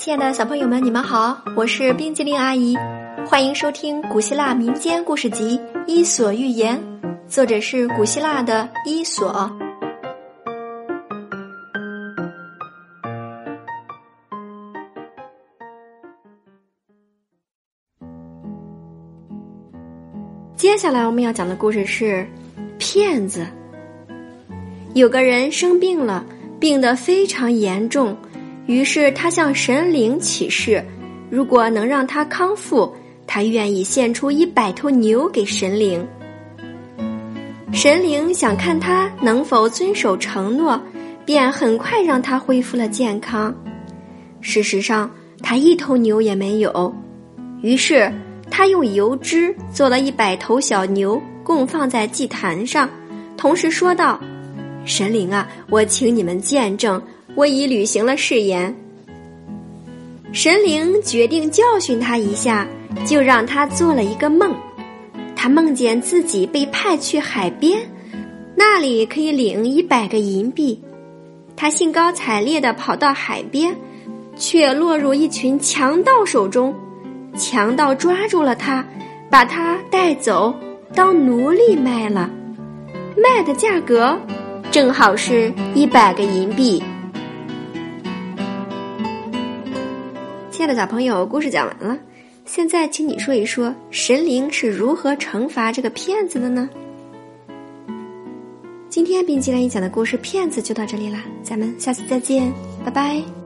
亲爱的小朋友们，你们好，我是冰激凌阿姨，欢迎收听古希腊民间故事集《伊索寓言》，作者是古希腊的伊索。接下来我们要讲的故事是骗子。有个人生病了，病得非常严重。于是他向神灵起誓，如果能让他康复，他愿意献出一百头牛给神灵。神灵想看他能否遵守承诺，便很快让他恢复了健康。事实上，他一头牛也没有。于是他用油脂做了一百头小牛，供放在祭坛上，同时说道：“神灵啊，我请你们见证。”我已履行了誓言。神灵决定教训他一下，就让他做了一个梦。他梦见自己被派去海边，那里可以领一百个银币。他兴高采烈的跑到海边，却落入一群强盗手中。强盗抓住了他，把他带走当奴隶卖了。卖的价格正好是一百个银币。亲爱的小朋友，故事讲完了，现在请你说一说神灵是如何惩罚这个骗子的呢？今天冰激凌讲的故事《骗子》就到这里啦，咱们下次再见，拜拜。